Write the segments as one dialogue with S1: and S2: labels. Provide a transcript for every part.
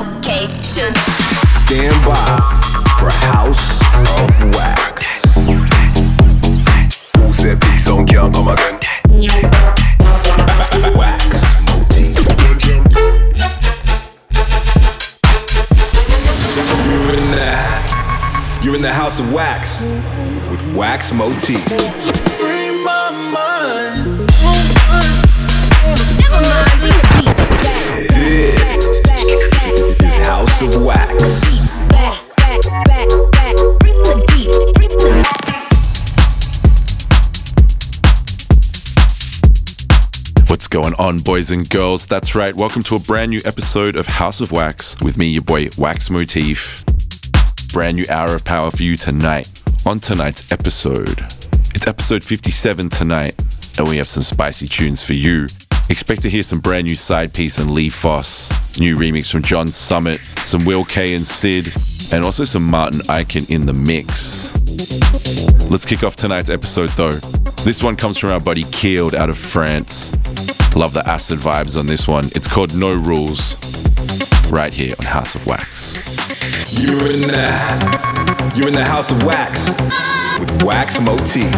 S1: location.
S2: Stand by for House of Wax. Who said peace on count? Come again. Wax motif. You're in the, you're in the House of Wax with Wax Motif. Free my mind.
S1: Never mind, bring the
S3: What's going on, boys and girls? That's right. Welcome to a brand new episode of House of Wax with me, your boy Wax Motif. Brand new hour of power for you tonight. On tonight's episode, it's episode 57 tonight, and we have some spicy tunes for you. Expect to hear some brand new side piece and Lee Foss, new remix from John Summit, some Will K and Sid, and also some Martin Ikin in the mix. Let's kick off tonight's episode though. This one comes from our buddy Keeled out of France. Love the acid vibes on this one. It's called No Rules, right here on House of Wax.
S2: You're in the, you're in the House of Wax with Wax Motif.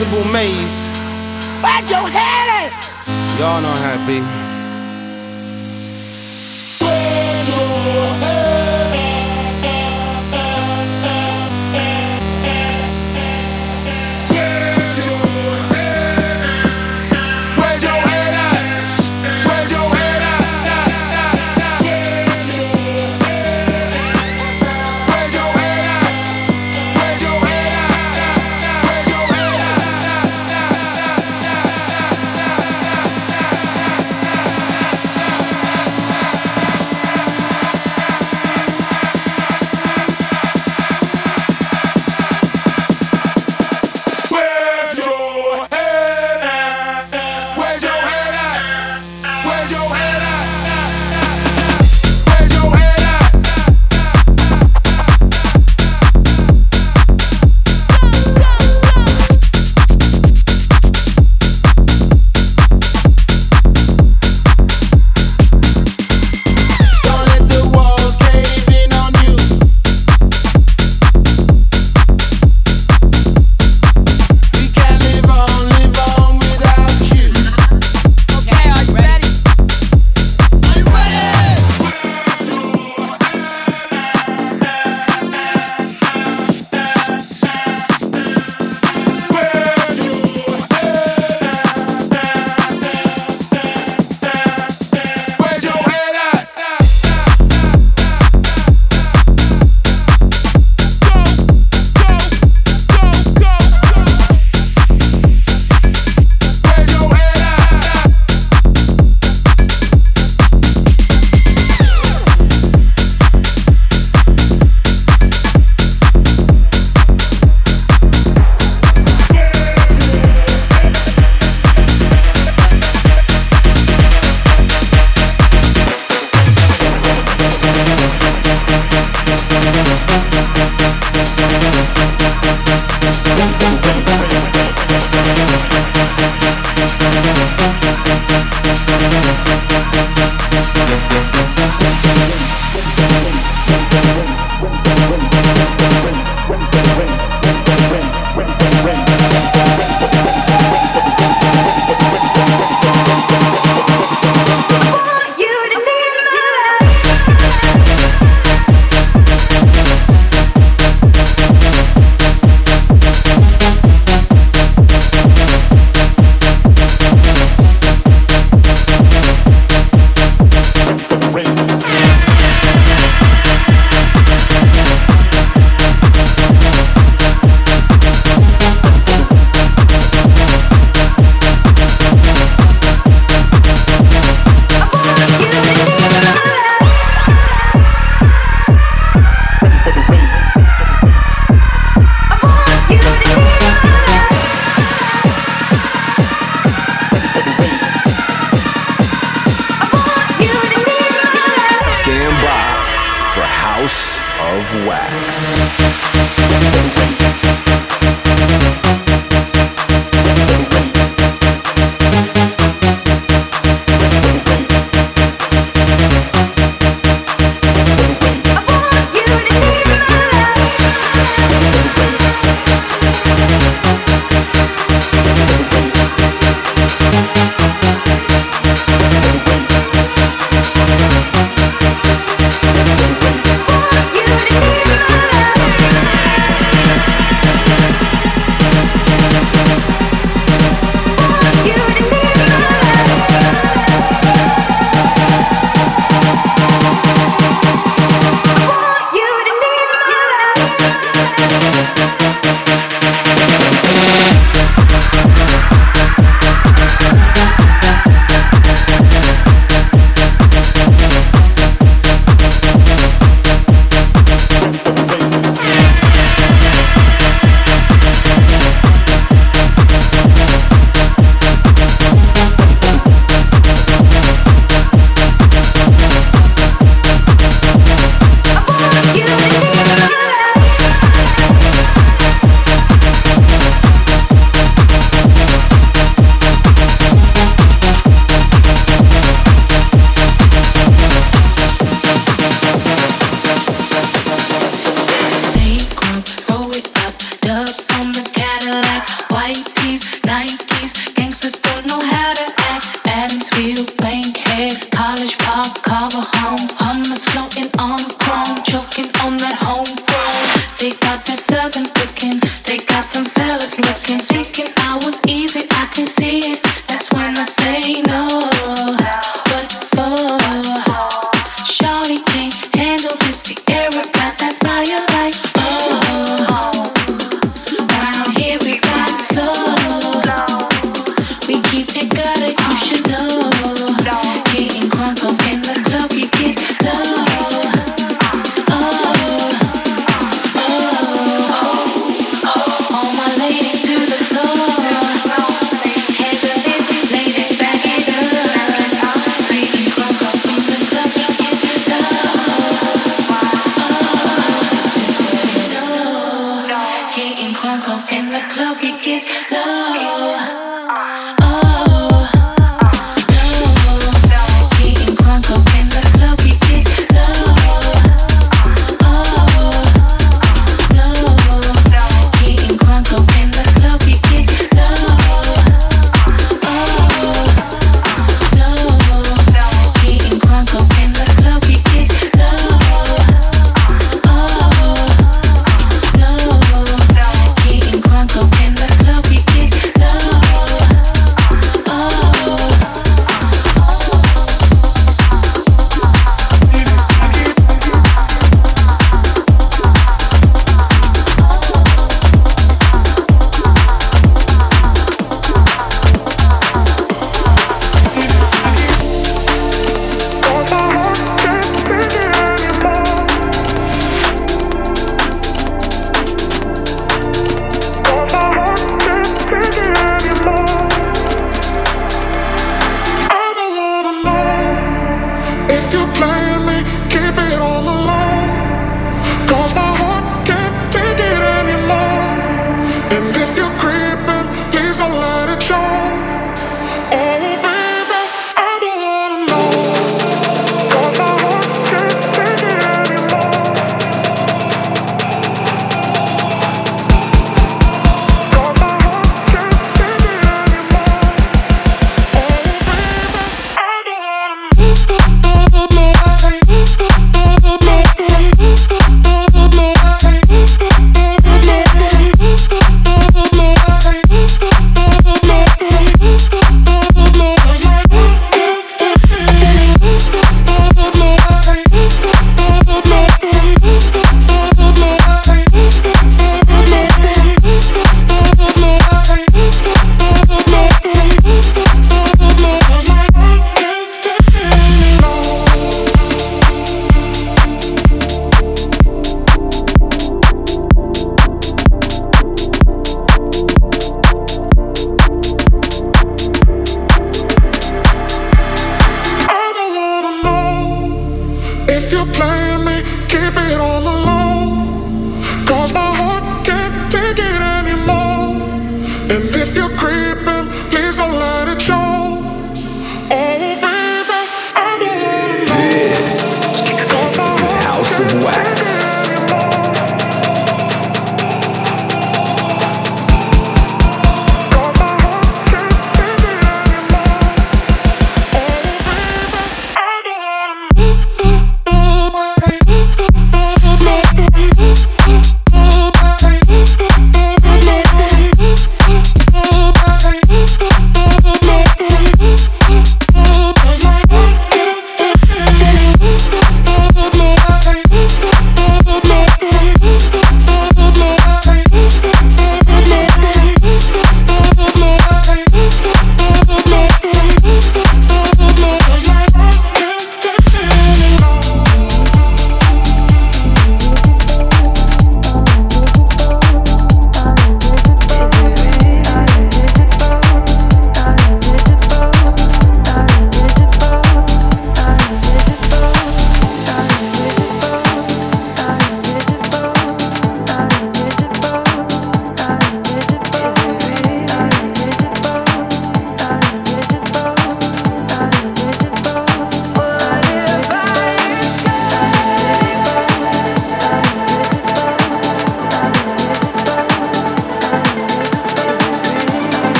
S4: Incomprehensible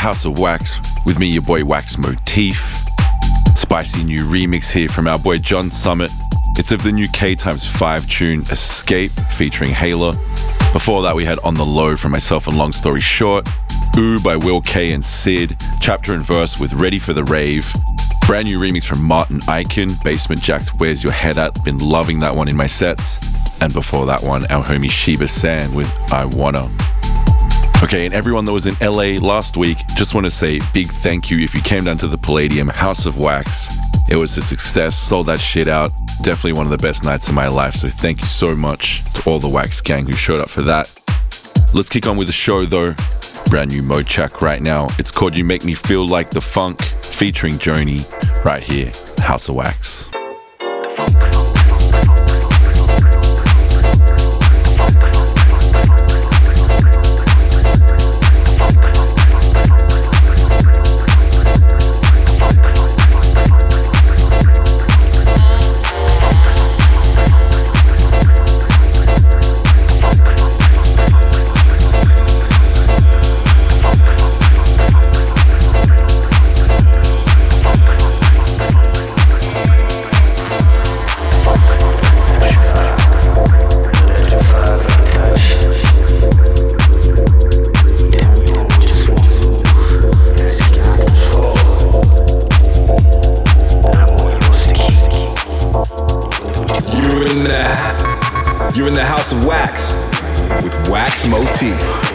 S2: House of Wax, with
S3: me, your boy Wax Motif. Spicy new remix here from our boy John Summit. It's of the new K times 5 tune Escape featuring Hayla. Before that, we had On the Low from myself and Long Story Short. Ooh by Will K and Sid. Chapter and verse with Ready for the Rave. Brand new remix from Martin Ikin, Basement Jaxx Where's Your Head At? Been loving that one in my sets. And before that one, our homie Sheba San with I Wanna. Okay, and everyone that was in LA last week, just want to say big thank you if you came down to the Palladium House of Wax. It was a success, sold that shit out. Definitely one of the best nights of my life. So thank you so much to all the Wax gang who showed up for that. Let's kick on with the show though. Brand new Mochakk right now. It's called You Make Me Feel Like the Funk, featuring Joni, right here, House of Wax.
S2: Of Wax with Wax Motif.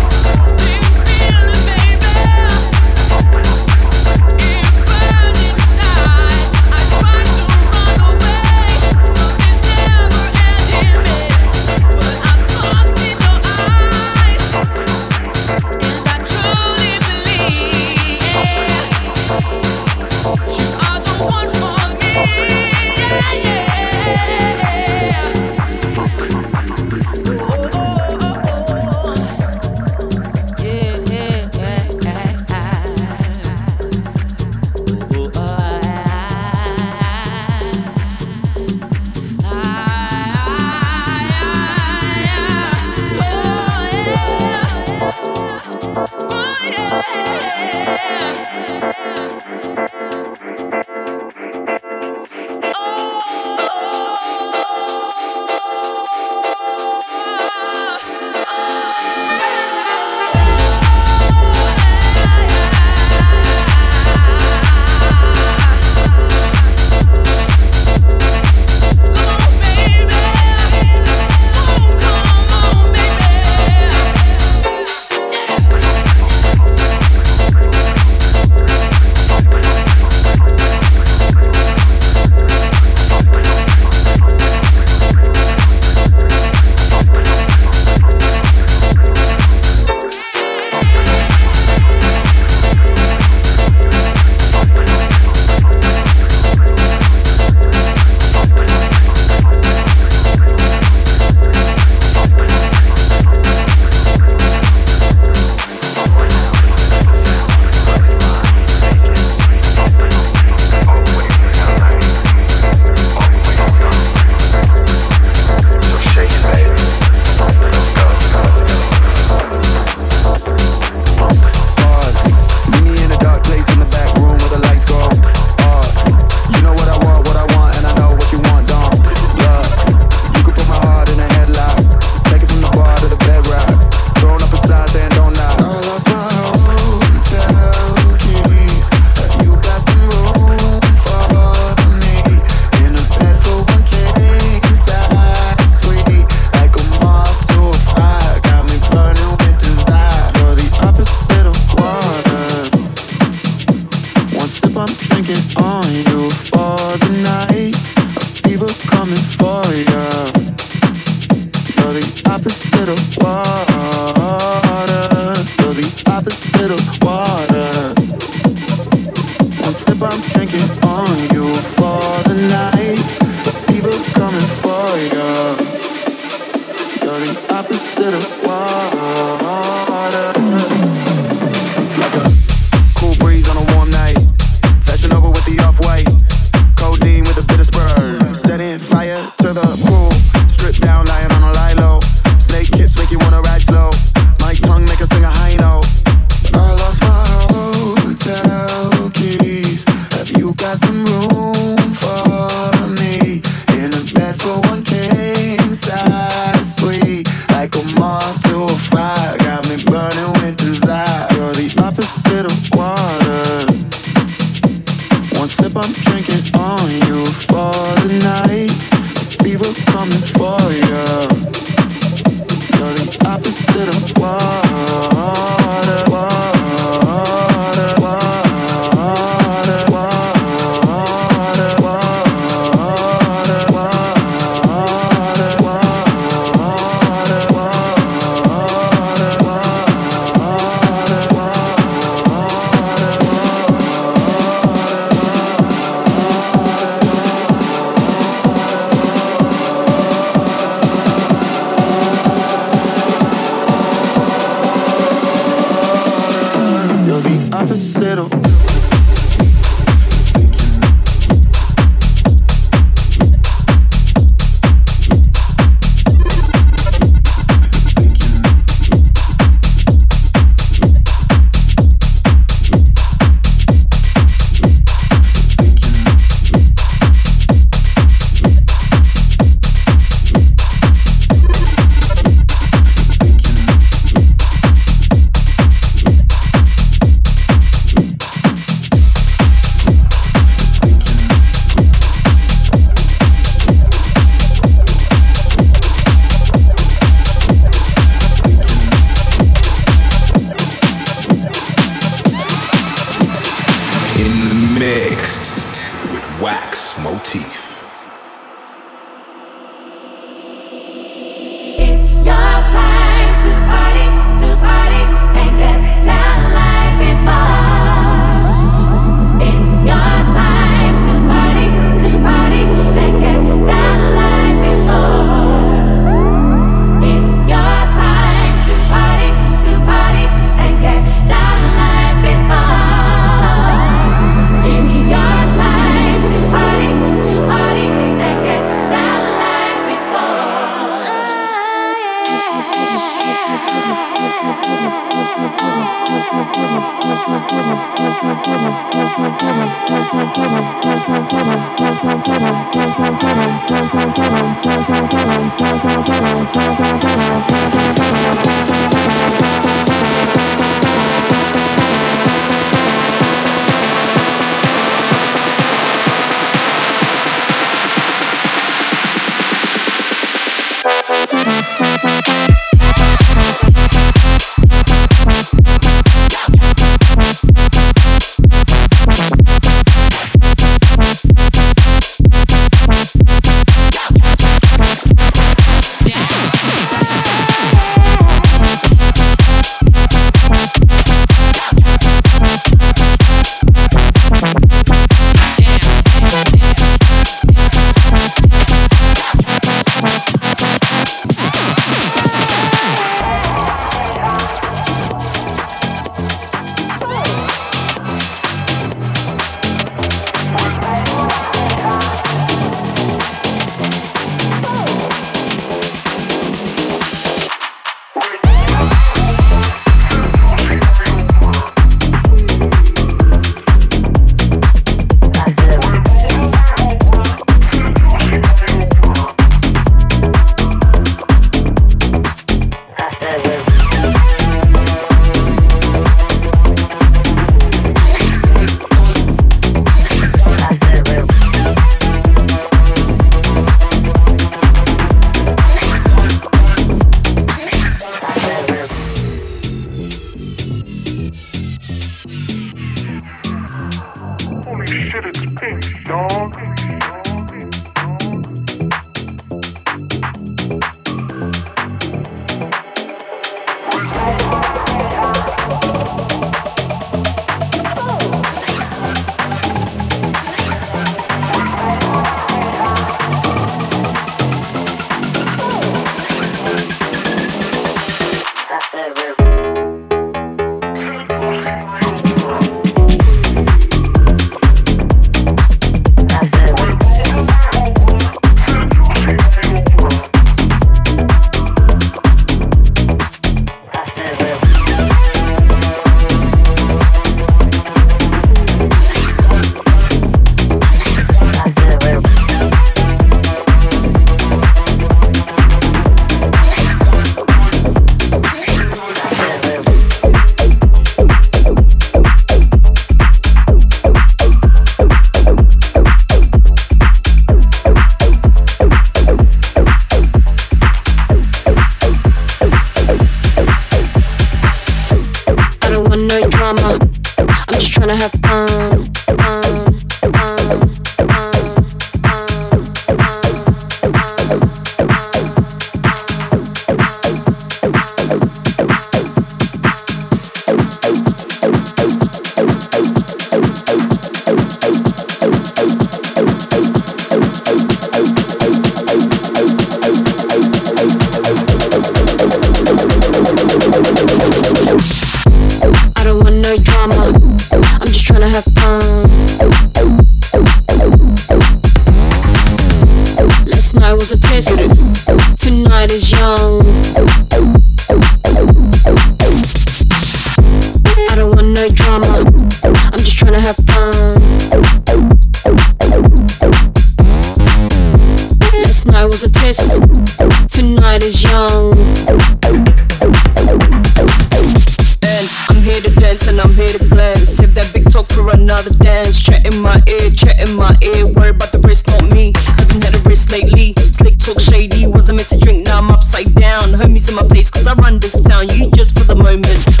S5: my pace, cause I run this town, you just for the moment.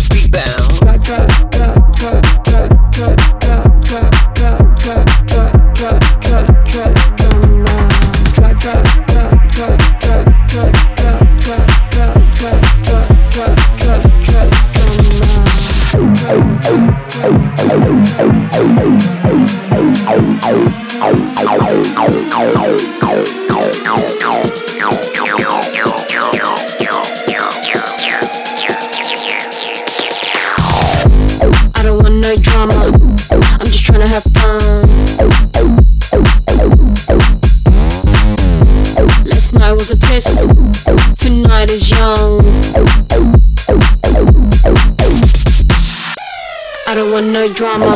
S5: drama.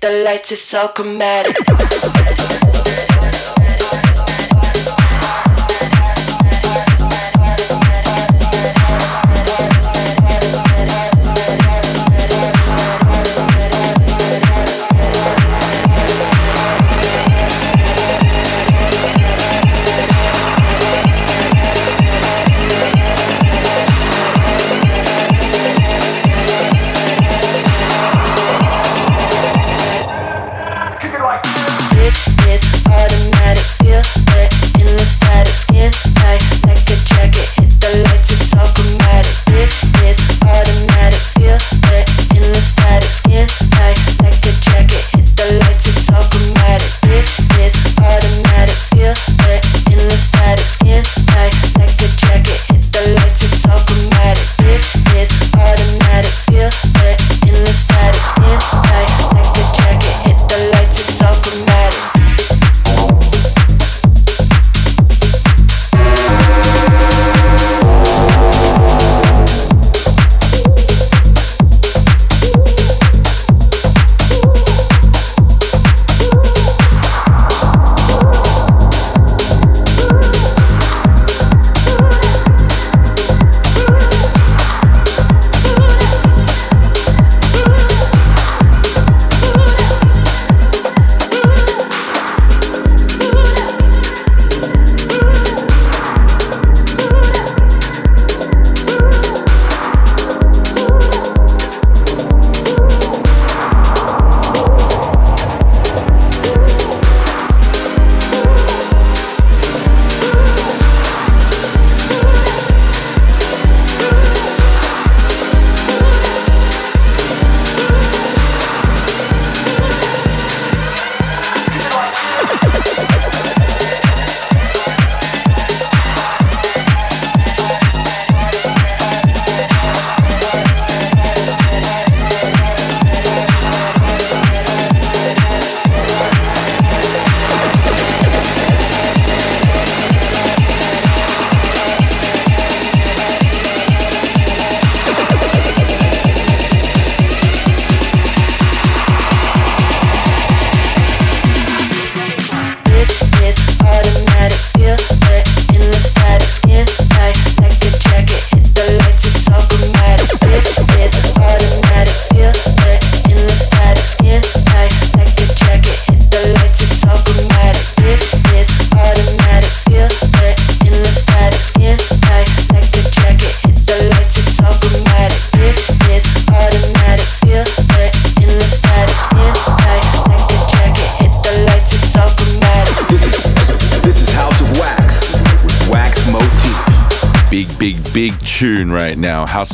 S6: the
S5: lights, are so chromatic.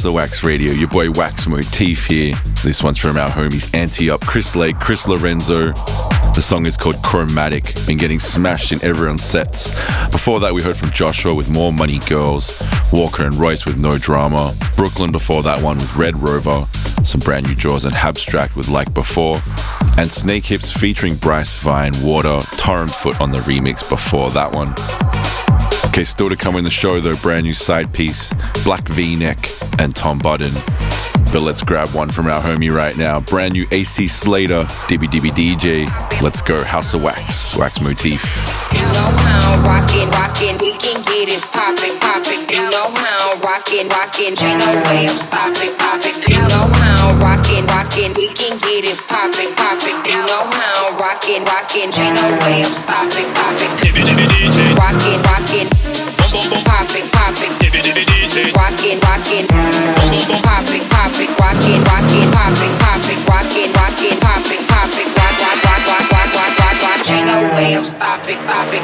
S3: Of Wax Radio. Your boy Wax Motif here. This one's from our homies Anti Up, Chris Lake, Chris Lorenzo. The song is called Chromatic, been getting smashed in everyone's sets. Before that, we heard from Joshua with More Money Girls, Walker and Royce with No Drama, Brooklyn before that one with Red Rover, some brand new draws and Abstract with Like Before, and Snake Hips featuring Bryce Vine, Water, Torren Foot on the remix before that one. Okay, still to come in the show though, brand new side piece, Black V-Neck and Tom Budden. But let's grab one from our homie right now. Brand new AC Slater, Dibby Dibby DJ. Let's go, House of Wax, Wax Motif.
S7: You know how rockin', rockin', we can get it poppin', poppin'. You know how rockin', rockin', ain't no way I'm stopping, stopping. You know how rockin', rockin', we can get it poppin', poppin'. You know how rockin', rockin', ain't no way I'm stopping, stopping. Rockin', rockin', poppin', poppin'. Rockin', rockin', poppin', poppin'. Rockin', rockin', poppin', poppin'. Rockin', rockin', poppin', poppin'. Rock, rock, rock, rock, rock, rock, rock, rock. Ain't no way I'm stopping, stopping.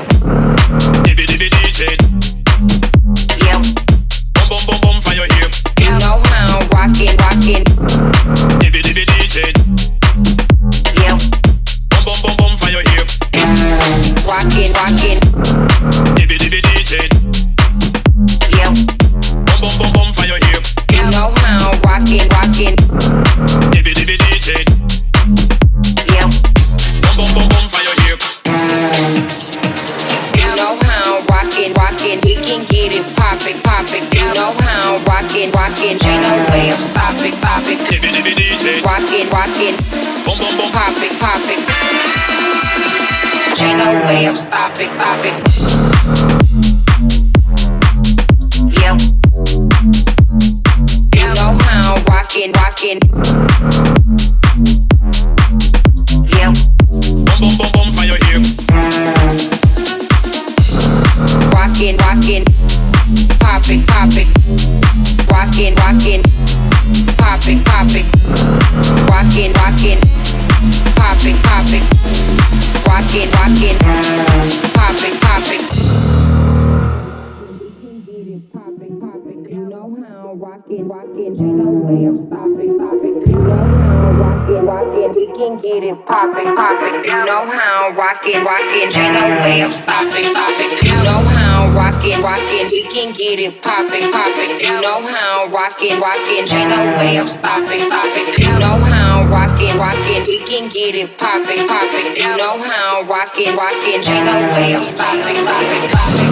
S7: Yeah. You know how rockin', rockin'. Yeah. Rockin', rockin'. Yeah. Yeah. You know how rockin', rockin', we can get it poppin', how rockin', rockin'. Yeah. Rockin', rockin', poppin', poppin'. Rockin', rockin', poppin', poppin'. Rockin', rockin', poppin', poppin'. Rockin', rockin', poppin', poppin'. Poppin', how rockin', ain't no way I'm stopping, stopping. You know how I'm rockin', rockin', we can get it poppin', poppin'. You know how I'm rockin', rockin', ain't no way I'm stopping, stopping. You know how rockin', rockin', we can get it poppin', poppin'. You know how rockin', rockin', ain't no way I'm stopping, stopping. You know how rockin', rockin', we can get it poppin', poppin'. You know how rockin', rockin', ain't no way I'm stopping, stopping, stopping.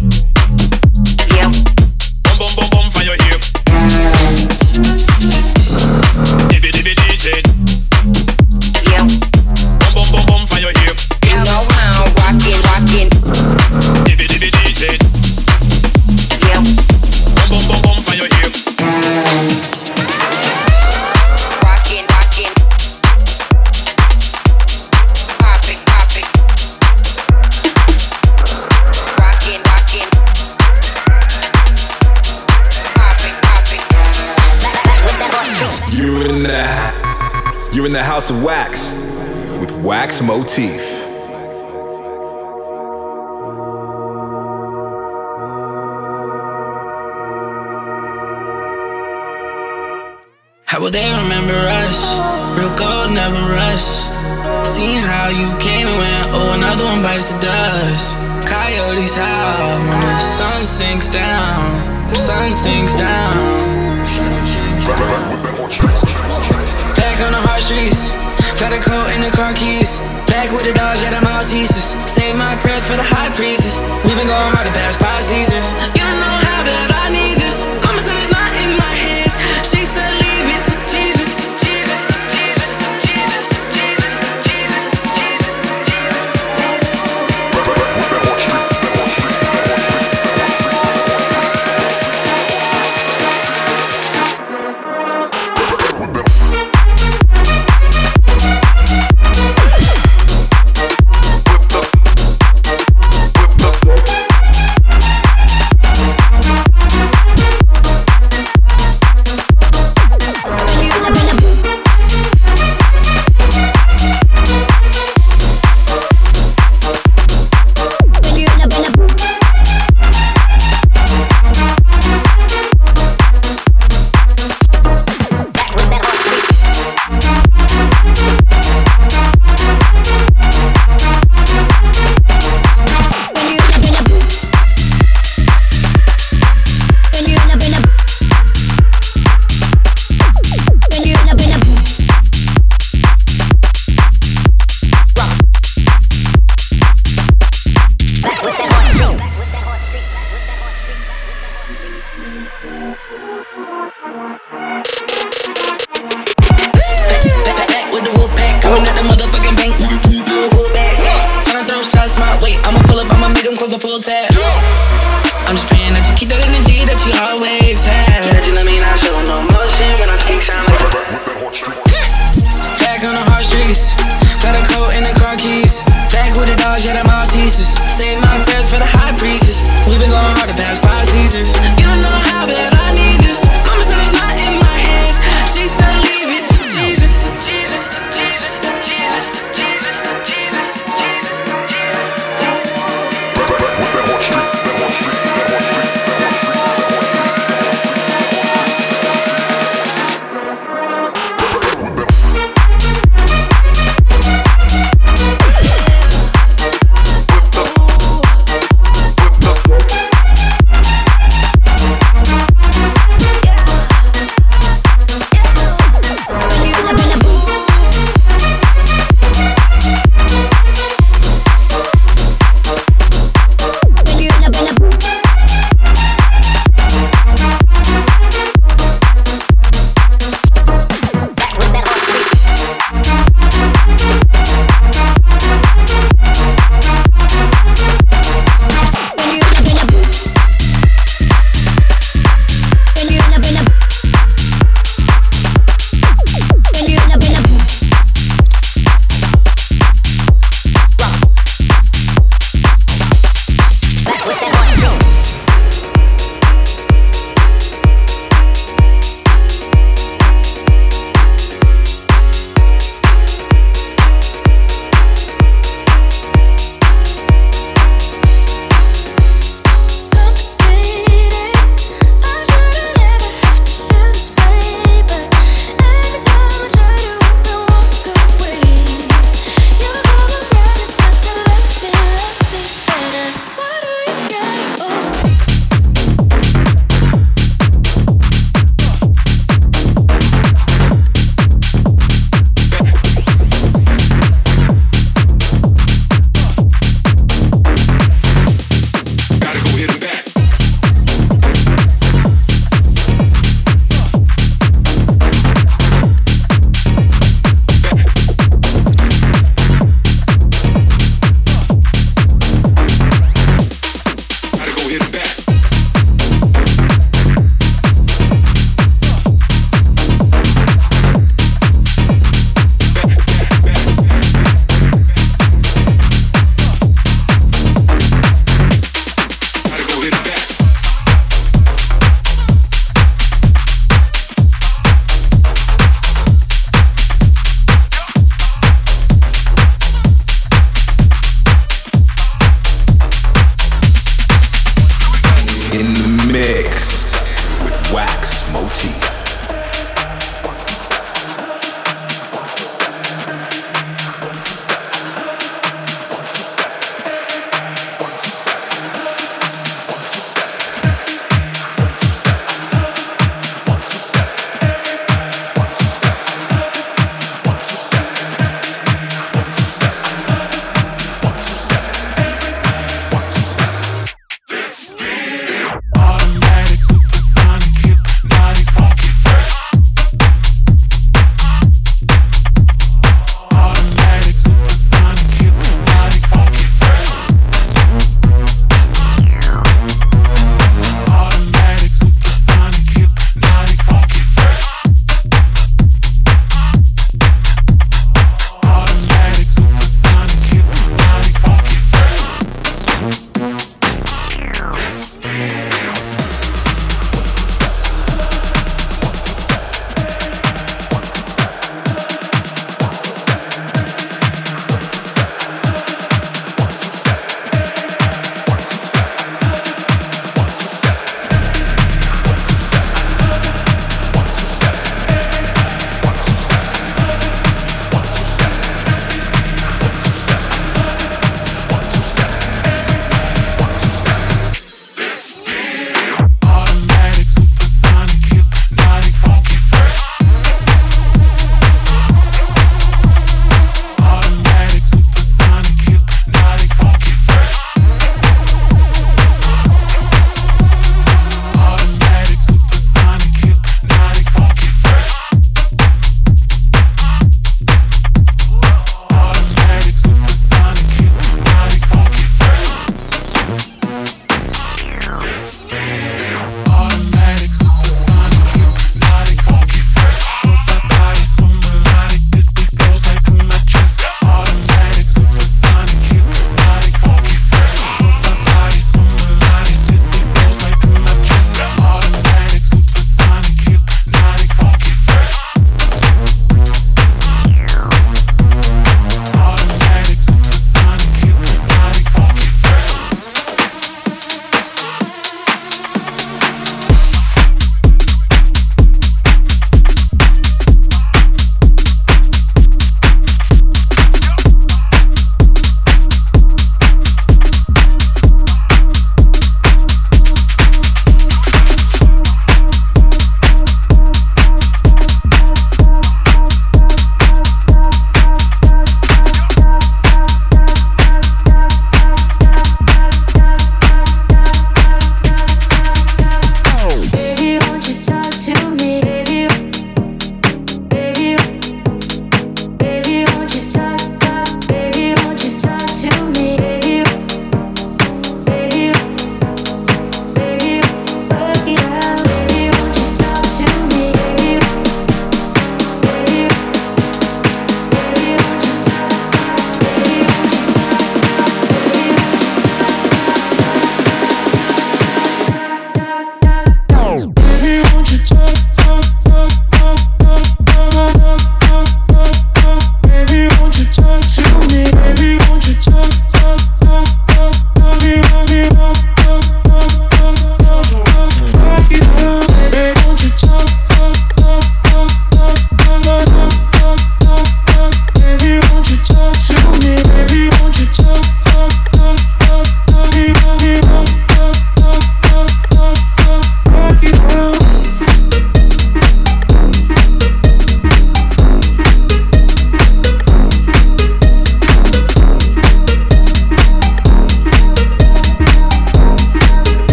S2: house of wax with Wax Motif.
S8: How will they remember us? Real gold never rusts. Seeing how you came and went, oh, another one bites the dust. Coyotes howl when the sun sinks down. Sun sinks down. On the hard streets, got a coat and the car keys. Back with the dogs, yeah, the Maltesers. Save my prayers for the high priestess. We've been going hard the past five seasons. You don't know how bad I need the Say my prayers for the high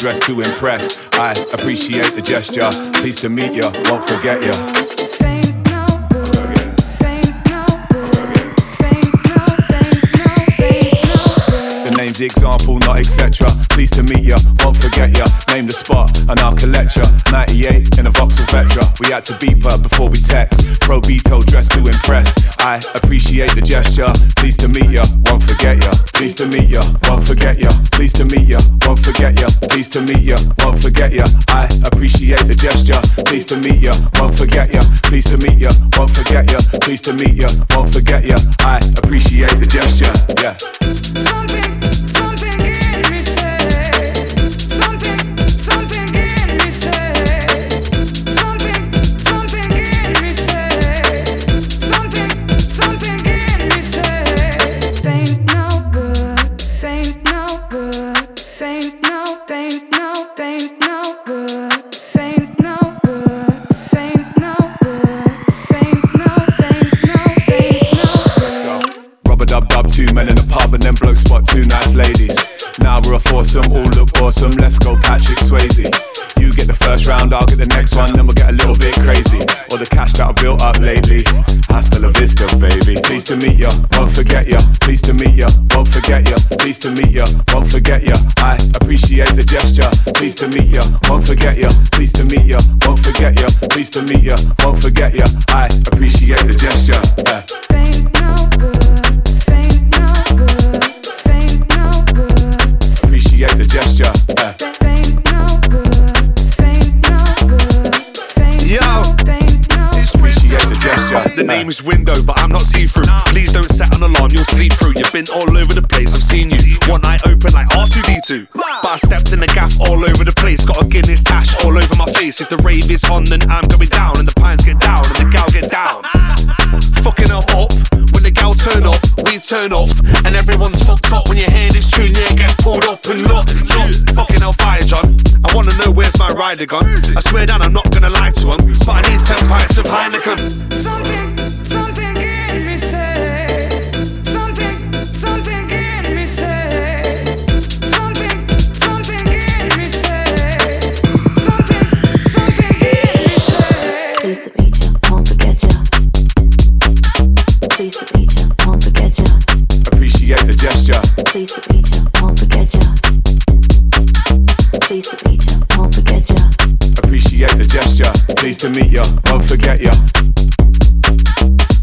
S9: dressed to impress. I appreciate the gesture. Pleased to meet ya, won't forget ya. The name's example, not etc. Pleased to meet ya, won't forget ya. Name the spot and I'll collect ya. 98 in a Vauxhall Vectra. We had to beep up before we text. Pro Beto dressed to impress. I appreciate the gesture. Pleased to meet ya, won't forget ya. Pleased to meet ya, won't forget ya. Pleased to meet ya, won't forget ya. Pleased to meet ya, won't forget ya. I appreciate the gesture. Pleased to meet ya, won't forget ya. Pleased to meet ya, won't forget ya. Pleased to meet ya, won't forget ya. I appreciate the gesture. Yeah. something in me. Now we're a foursome, all look awesome. Let's go, Patrick Swayze. You get the first round, I'll get the next one, then we'll get a little bit crazy. All the cash that I built up lately. Hasta la vista, baby. Pleased to meet ya, won't forget ya. Pleased to meet ya, won't forget ya. Pleased to meet ya, won't forget ya. I appreciate the gesture. Pleased to meet ya, won't forget ya. Pleased to meet ya, won't forget ya. Pleased to meet ya, won't forget ya. I appreciate the gesture. Yeah. Appreciate the gesture. Appreciate uh. the gesture.
S10: the name is Window, but I'm not see through. Please don't set an alarm, you'll sleep through. You've been all over the place, I've seen you. One eye open like R2D2. But I stepped in the gaff all over the place. Got a Guinness tash all over my face. If the rave is on, then I'm going to be down. And the pines get down, and the gal get down. Fucking her up. When the gal turn up, we turn up. And everyone's fucked up when you hear this tune, yeah, it gets gone. I swear down, I'm not gonna lie to him. But I need 10 pints of Heineken.
S11: Pleased to meet ya, won't forget ya.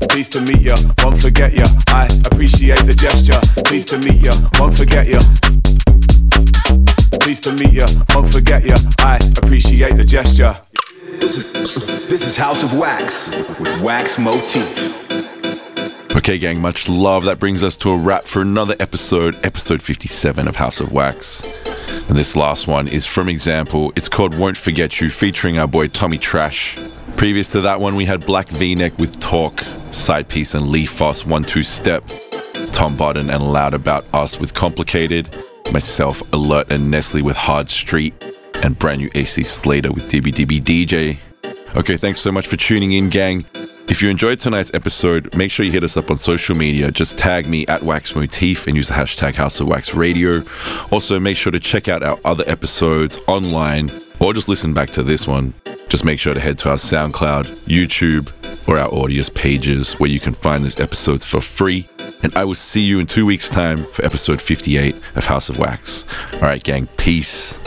S11: Pleased to meet ya, won't forget ya.
S9: I appreciate the gesture. Pleased to meet ya, won't forget ya. Pleased to meet ya, won't forget ya. I appreciate the gesture.
S2: This is, this is House of Wax with Wax Motif.
S3: Okay, gang, much love. That brings us to a wrap for another episode, episode 57 of House of Wax. And this last one is from Example. It's called Won't Forget You, featuring our boy Tommy Trash. Previous to that one, we had Black V Neck with Talk, Side Piece, and Lee Foss, One Two Step. Tom Budden and Loud About Us with Complicated. Myself, Alert, and Nestle with Hard Street. And brand new AC Slater with Dibby DJ. Okay, thanks so much for tuning in, gang. If you enjoyed tonight's episode, make sure you hit us up on social media. Just tag me at Wax Motif and use the hashtag House of Wax Radio. Also, make sure to check out our other episodes online or just listen back to this one. Just make sure to head to our SoundCloud, YouTube, or our Audius pages where you can find these episodes for free. And I will see you in two weeks' time for episode 58 of House of Wax. All right, gang, peace.